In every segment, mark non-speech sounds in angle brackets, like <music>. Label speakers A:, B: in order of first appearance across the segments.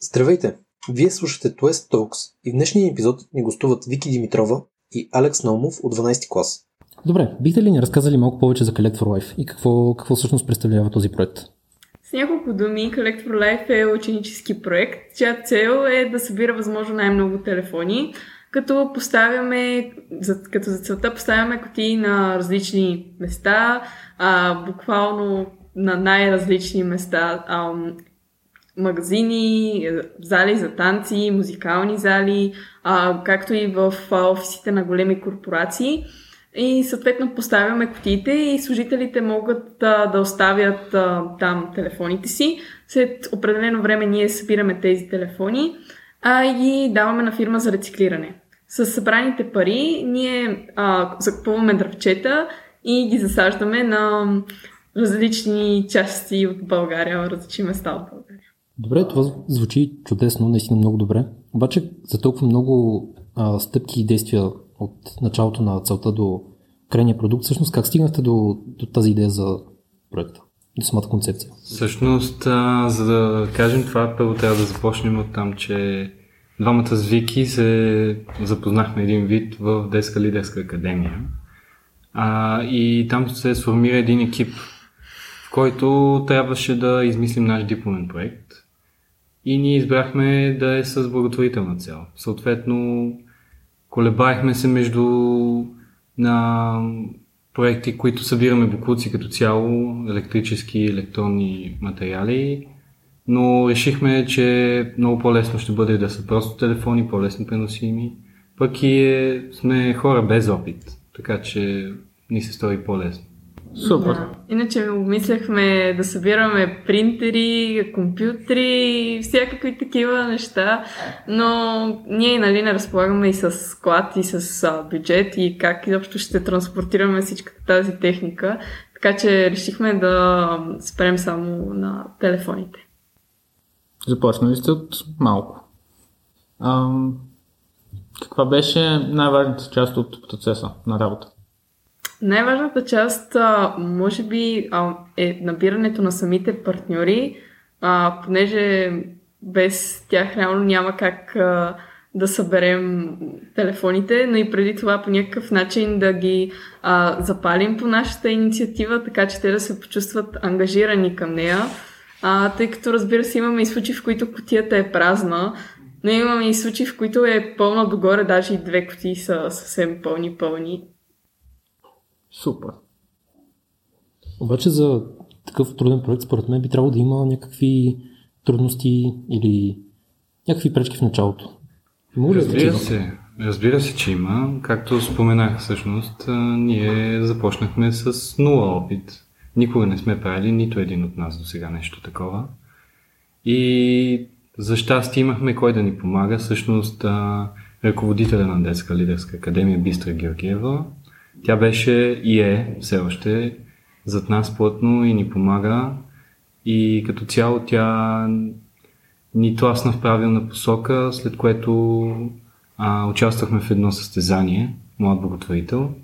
A: Здравейте! Вие слушате Twist Talks и в днешния епизод ни гостуват Вики Димитрова и Алекс Наумов от 12 клас.
B: Добре, бихте ли ни разказали малко повече за Collect for Life и какво, какво всъщност представлява този проект?
C: С няколко думи, Collect for Life е ученически проект, чиято цел е да събира възможно най-много телефони, като поставяме, като за целта поставяме котии на различни места, а, буквално на най-различни места. А, магазини, зали за танци, музикални зали, а, както и в офисите на големи корпорации. И съответно поставяме котиите и служителите могат а, да оставят а, там телефоните си. След определено време ние събираме тези телефони а, и ги даваме на фирма за рециклиране. С събраните пари ние а, закупуваме дръвчета и ги засаждаме на различни части от България, различни места от България.
B: Добре, това звучи чудесно, наистина много добре. Обаче за толкова много а, стъпки и действия от началото на целта до крайния продукт, всъщност как стигнахте до, до тази идея за проекта, до самата концепция?
D: Всъщност, а, за да кажем това, първо трябва да започнем от там, че двамата с Вики се запознахме един вид в Детска лидерска академия. А, и там се сформира един екип, в който трябваше да измислим наш дипломен проект и ние избрахме да е с благотворителна цел. Съответно, колебаехме се между на проекти, които събираме буклуци като цяло, електрически и електронни материали, но решихме, че много по-лесно ще бъде да са просто телефони, по-лесно преносими. Пък и е, сме хора без опит, така че ни се стори по-лесно.
C: Супер. Да. Иначе обмисляхме да събираме принтери, компютри, всякакви такива неща, но ние нали не разполагаме и с склад и с а, бюджет и как изобщо ще транспортираме всичката тази техника, така че решихме да спрем само на телефоните.
E: Започнали сте от малко. Ам, каква беше най-важната част от процеса на работа?
C: Най-важната част, може би, е набирането на самите партньори, понеже без тях реално няма как да съберем телефоните, но и преди това по някакъв начин да ги а, запалим по нашата инициатива, така че те да се почувстват ангажирани към нея. А, тъй като разбира се имаме и случаи, в които котията е празна, но имаме и случаи, в които е пълна догоре, даже и две котии са съвсем пълни-пълни.
E: Супер.
B: Обаче за такъв труден проект, според мен, би трябвало да има някакви трудности или някакви пречки в началото.
D: Може разбира да се, разбира се, че има. Както споменах всъщност, ние започнахме с нула опит. Никога не сме правили нито един от нас до сега нещо такова. И за щастие имахме кой да ни помага. Всъщност, ръководителя на Детска лидерска академия Бистра Георгиева тя беше и е все още зад нас плътно и ни помага. И като цяло тя ни тласна в правилна посока, след което а, участвахме в едно състезание, Млад благотворител,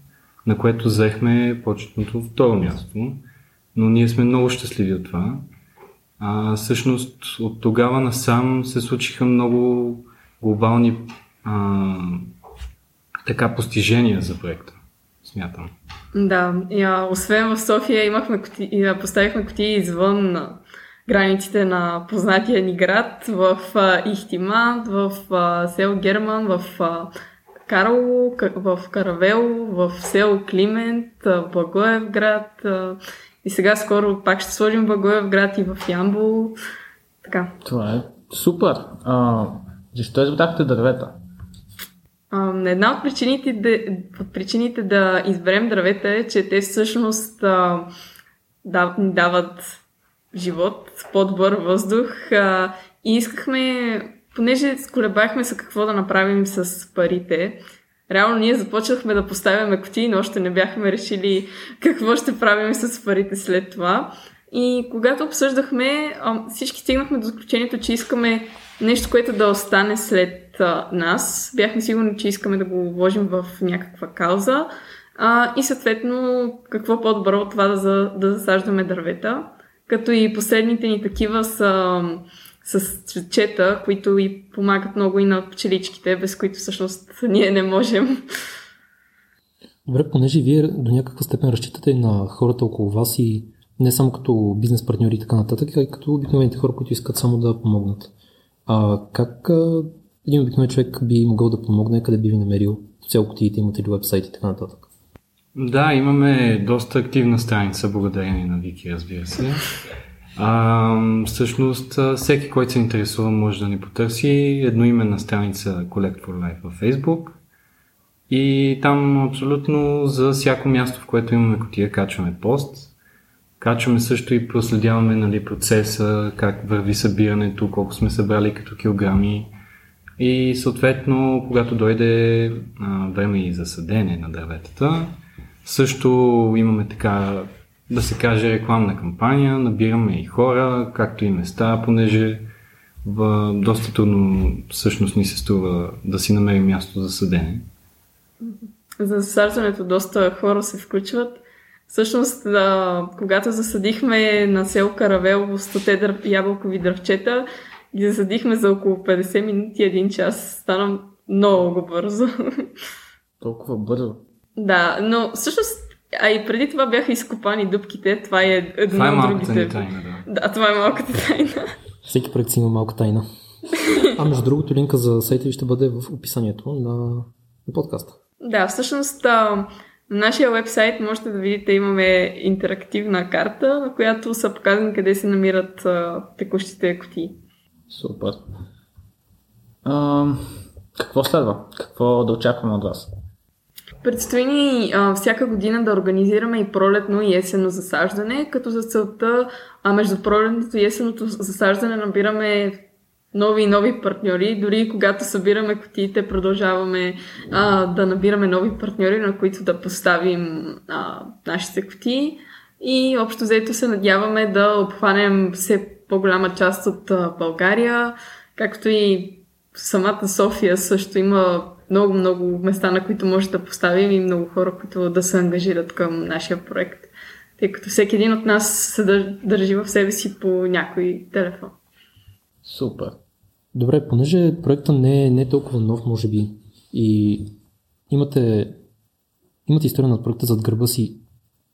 D: на което взехме почетното второ място. Но ние сме много щастливи от това. А, всъщност от тогава насам се случиха много глобални а, така постижения за проекта смятам.
C: Да, и, а, освен в София имахме коти, и, а, поставихме кутии извън на границите на познатия ни град, в а, Ихтиман, в а, село Герман, в а, Карлово, в Каравело, в село Климент, в Благоевград. А, и сега скоро пак ще сложим Благоевград и в Ямбол. Така.
E: Това е супер. А, защо избрахте дървета?
C: Една от причините, да, от причините да изберем дървета е, че те всъщност да, ни дават живот, по-добър въздух и искахме, понеже сколебахме се какво да направим с парите, реално ние започнахме да поставяме кутии, но още не бяхме решили какво ще правим с парите след това. И когато обсъждахме, всички стигнахме до заключението, че искаме нещо, което да остане след нас. Бяхме сигурни, че искаме да го вложим в някаква кауза. А, и съответно, какво по-добро от това да, да засаждаме дървета. Като и последните ни такива са с цветчета, които и помагат много и на пчеличките, без които всъщност ние не можем.
B: Добре, понеже вие до някаква степен разчитате на хората около вас и не само като бизнес партньори и така нататък, а и като обикновените хора, които искат само да помогнат. А как един обикновен човек би могъл да помогне, къде би ви намерил цяло кутиите, имате ли вебсайт и така нататък?
D: Да, имаме доста активна страница, благодарение на Вики, разбира се. А, всъщност, всеки, който се интересува, може да ни потърси едноименна страница Collect for Life във Facebook. И там абсолютно за всяко място, в което имаме котия, качваме пост. Качваме също и проследяваме нали, процеса, как върви събирането, колко сме събрали като килограми. И съответно, когато дойде а, време и за съдене на дърветата, също имаме така, да се каже, рекламна кампания, набираме и хора, както и места, понеже в, доста трудно всъщност ни се струва да си намерим място за съдене.
C: За засаждането доста хора се включват. Всъщност, да, когато засадихме на село Каравелово 100 дър... ябълкови дръвчета, ги засадихме за около 50 минути, един час. Стана много бързо.
E: Толкова бързо.
C: Да, но всъщност, а и преди това бяха изкопани дубките. Това е едно
D: Това е
C: от другите.
D: ни тайна, да.
C: Да, това е малката тайна.
B: Всеки проект си има малка тайна. <laughs> А между другото, линка за сайта ви ще бъде в описанието на, на подкаста.
C: Да, всъщност а, на нашия вебсайт можете да видите, имаме интерактивна карта, на която са показани къде се намират а, текущите кутии.
E: Супер. А, какво следва? Какво да очакваме от вас?
C: Предстои ни а, всяка година да организираме и пролетно и есенно засаждане, като за целта а между пролетното и есеното засаждане набираме нови и нови партньори. Дори когато събираме котиите, продължаваме а, да набираме нови партньори, на които да поставим а, нашите котии. И общо взето се надяваме да обхванем все по-голяма част от България, както и самата София също има много-много места, на които може да поставим и много хора, които да се ангажират към нашия проект. Тъй като всеки един от нас се дър- държи в себе си по някой телефон.
E: Супер.
B: Добре, понеже проектът не е, не е толкова нов, може би, и имате, имате история на проекта зад гърба си,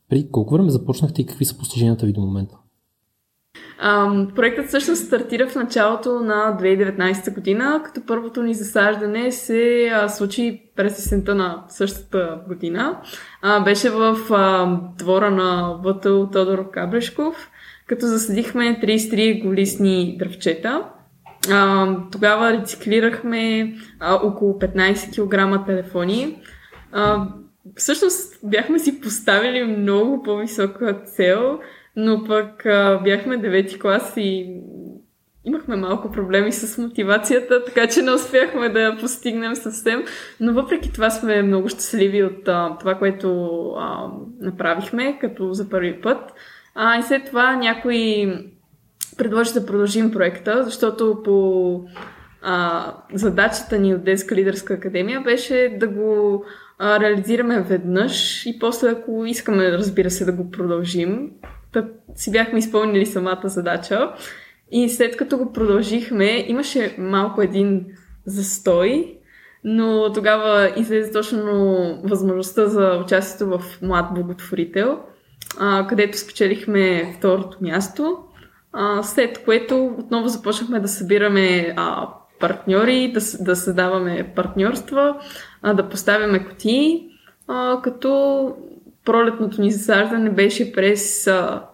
B: преди колко време започнахте и какви са постиженията ви до момента?
C: Проектът всъщност стартира в началото на 2019 година, като първото ни засаждане се а, случи през есента на същата година. А, беше в а, двора на ВТУ Тодор Кабрешков, като засадихме 33 голисни дръвчета. А, тогава рециклирахме а, около 15 кг телефони. А, всъщност бяхме си поставили много по-висока цел, но пък а, бяхме девети клас и имахме малко проблеми с мотивацията, така че не успяхме да я постигнем съвсем. Но въпреки това сме много щастливи от а, това, което а, направихме, като за първи път. А, и след това някой предложи да продължим проекта, защото по а, задачата ни от Детска лидерска академия беше да го а, реализираме веднъж и после, ако искаме, разбира се, да го продължим, да си бяхме изпълнили самата задача. И след като го продължихме, имаше малко един застой, но тогава излезе точно възможността за участието в Млад благотворител, а, където спечелихме второто място, а, след което отново започнахме да събираме а, партньори, да, да създаваме партньорства, а, да поставяме кутии, а, като пролетното ни засаждане беше през а,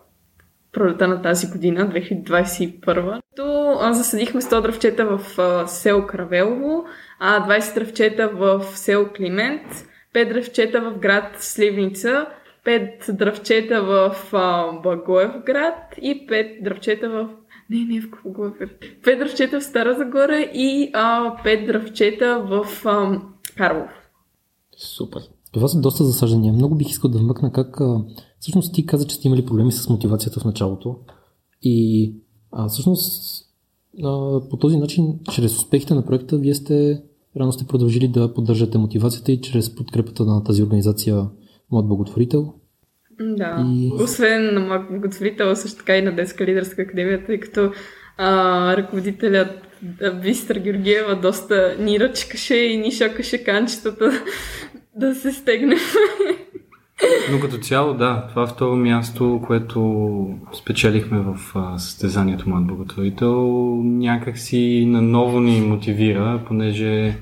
C: пролета на тази година, 2021. То а, засадихме 100 дръвчета в а, село Кравелово, а 20 дръвчета в село Климент, 5 дръвчета в град Сливница, 5 дръвчета в а, Благоевград и 5 дръвчета в не, не в Благоевград. 5 дръвчета в Стара Загора и а, 5 дръвчета в а, Карлов.
E: Супер.
B: Това са доста засаждания. Много бих искал да вмъкна как... А, всъщност ти каза, че сте имали проблеми с мотивацията в началото. И а, всъщност а, по този начин, чрез успехите на проекта, вие сте рано сте продължили да поддържате мотивацията и чрез подкрепата на тази организация Млад благотворител.
C: Да.
B: И-
C: Освен на Млад благотворител, също така и на Детска лидерска академия, тъй като а, ръководителят а, Бистър Георгиева доста ни ръчкаше и ни шокаше канчетата да се стегнем.
D: Но като цяло, да, това второ място, което спечелихме в състезанието Млад благотворител, някак си наново ни мотивира, понеже,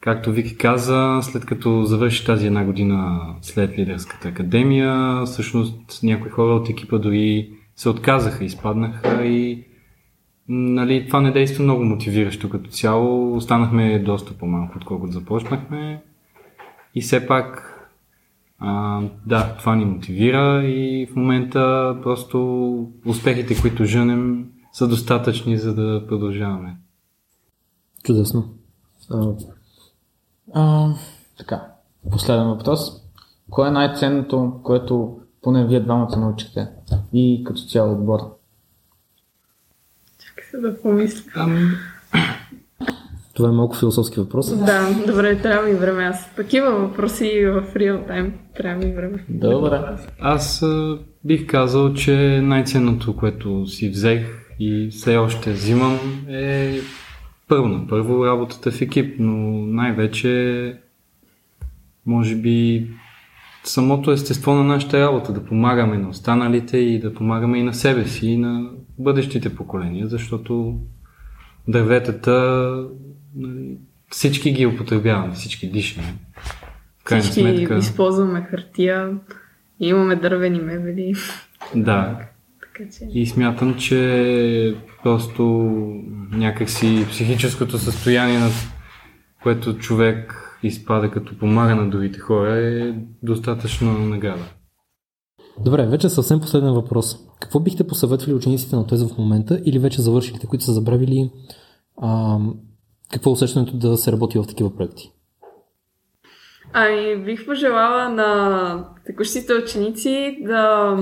D: както Вики каза, след като завърши тази една година след Лидерската академия, всъщност някои хора от екипа дори се отказаха, изпаднаха и нали, това не действа много мотивиращо като цяло. Останахме доста по-малко, отколкото започнахме. И все пак а, да, това ни мотивира и в момента просто успехите, които женем, са достатъчни, за да продължаваме.
B: Чудесно. А,
E: А, така, последен въпрос. Кое е най-ценното, което поне вие двамата научихте и като цяло отбор?
C: Чакай се да помисля.
D: Ами,
B: това е малко философски въпрос.
C: Да, добре, трябва ми време. Аз такива въпроси в реал тайм. Трябва ми време.
E: Добре.
D: аз а, бих казал, че най-ценното, което си взех и все още взимам е първо на първо работата в екип, но най-вече може би самото естество на нашата работа, да помагаме на останалите и да помагаме и на себе си и на бъдещите поколения, защото дърветата нали, всички ги употребяваме, всички дишаме. В крайна
C: Всички
D: сметка,
C: използваме хартия, имаме дървени мебели.
D: да.
C: Така че...
D: И смятам, че просто някакси психическото състояние, на което човек изпада като помага на другите хора е достатъчно награда.
B: Добре, вече съвсем последен въпрос. Какво бихте посъветвали учениците на тези в момента или вече завършилите, които са забравили а, какво е усещането да се работи в такива проекти?
C: Ами, бих пожелала на текущите ученици да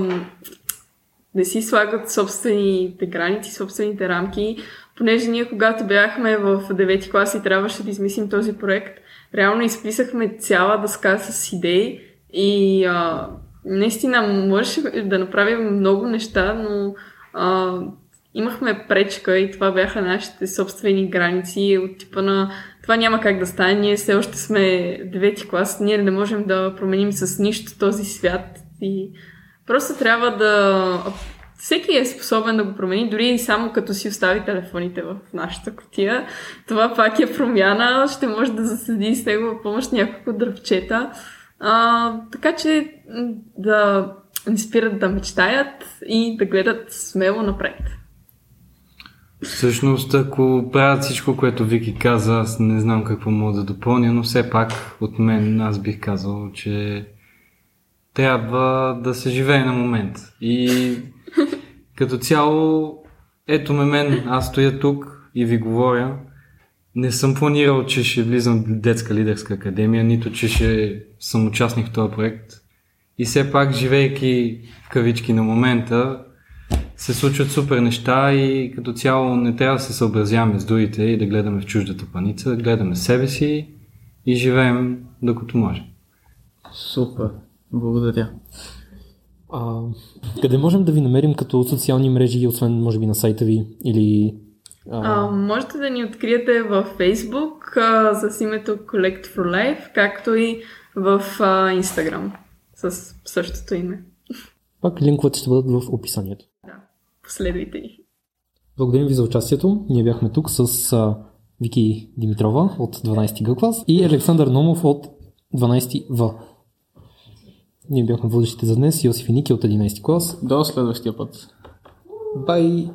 C: да си слагат собствените граници, собствените рамки, понеже ние когато бяхме в 9 клас и трябваше да измислим този проект, реално изписахме цяла дъска с идеи и а, наистина можеше да направим много неща, но а, имахме пречка и това бяха нашите собствени граници от типа на това няма как да стане, ние все още сме 9 клас, ние не можем да променим с нищо този свят и просто трябва да... Всеки е способен да го промени, дори и само като си остави телефоните в нашата котия. Това пак е промяна, ще може да заседи с негова помощ няколко дръвчета. А, така че да не спират да мечтаят и да гледат смело напред.
D: Всъщност, ако правят всичко, което Вики каза, аз не знам какво мога да допълня, но все пак от мен аз бих казал, че трябва да се живее на момент. И <laughs> като цяло, ето ме мен, аз стоя тук и ви говоря. Не съм планирал, че ще влизам в детска лидерска академия, нито че ще съм участник в този проект. И все пак, живейки в кавички на момента, се случват супер неща и като цяло не трябва да се съобразяваме с другите и да гледаме в чуждата паница, да гледаме себе си и живеем докато можем.
E: Супер. Благодаря.
B: А, къде можем да ви намерим като социални мрежи, освен може би на сайта ви или...
C: А, можете да ни откриете във Facebook а, с името Collect for Life, както и в а, Instagram с същото име.
B: Пак линковете ще бъдат в описанието.
C: Последвайте ни.
B: Благодарим ви за участието. Ние бяхме тук с а, Вики Димитрова от 12 Г клас и Александър Номов от 12 В. Ние бяхме водещите за днес, Йосиф и Ники от 11 клас.
E: До следващия път.
B: Бай!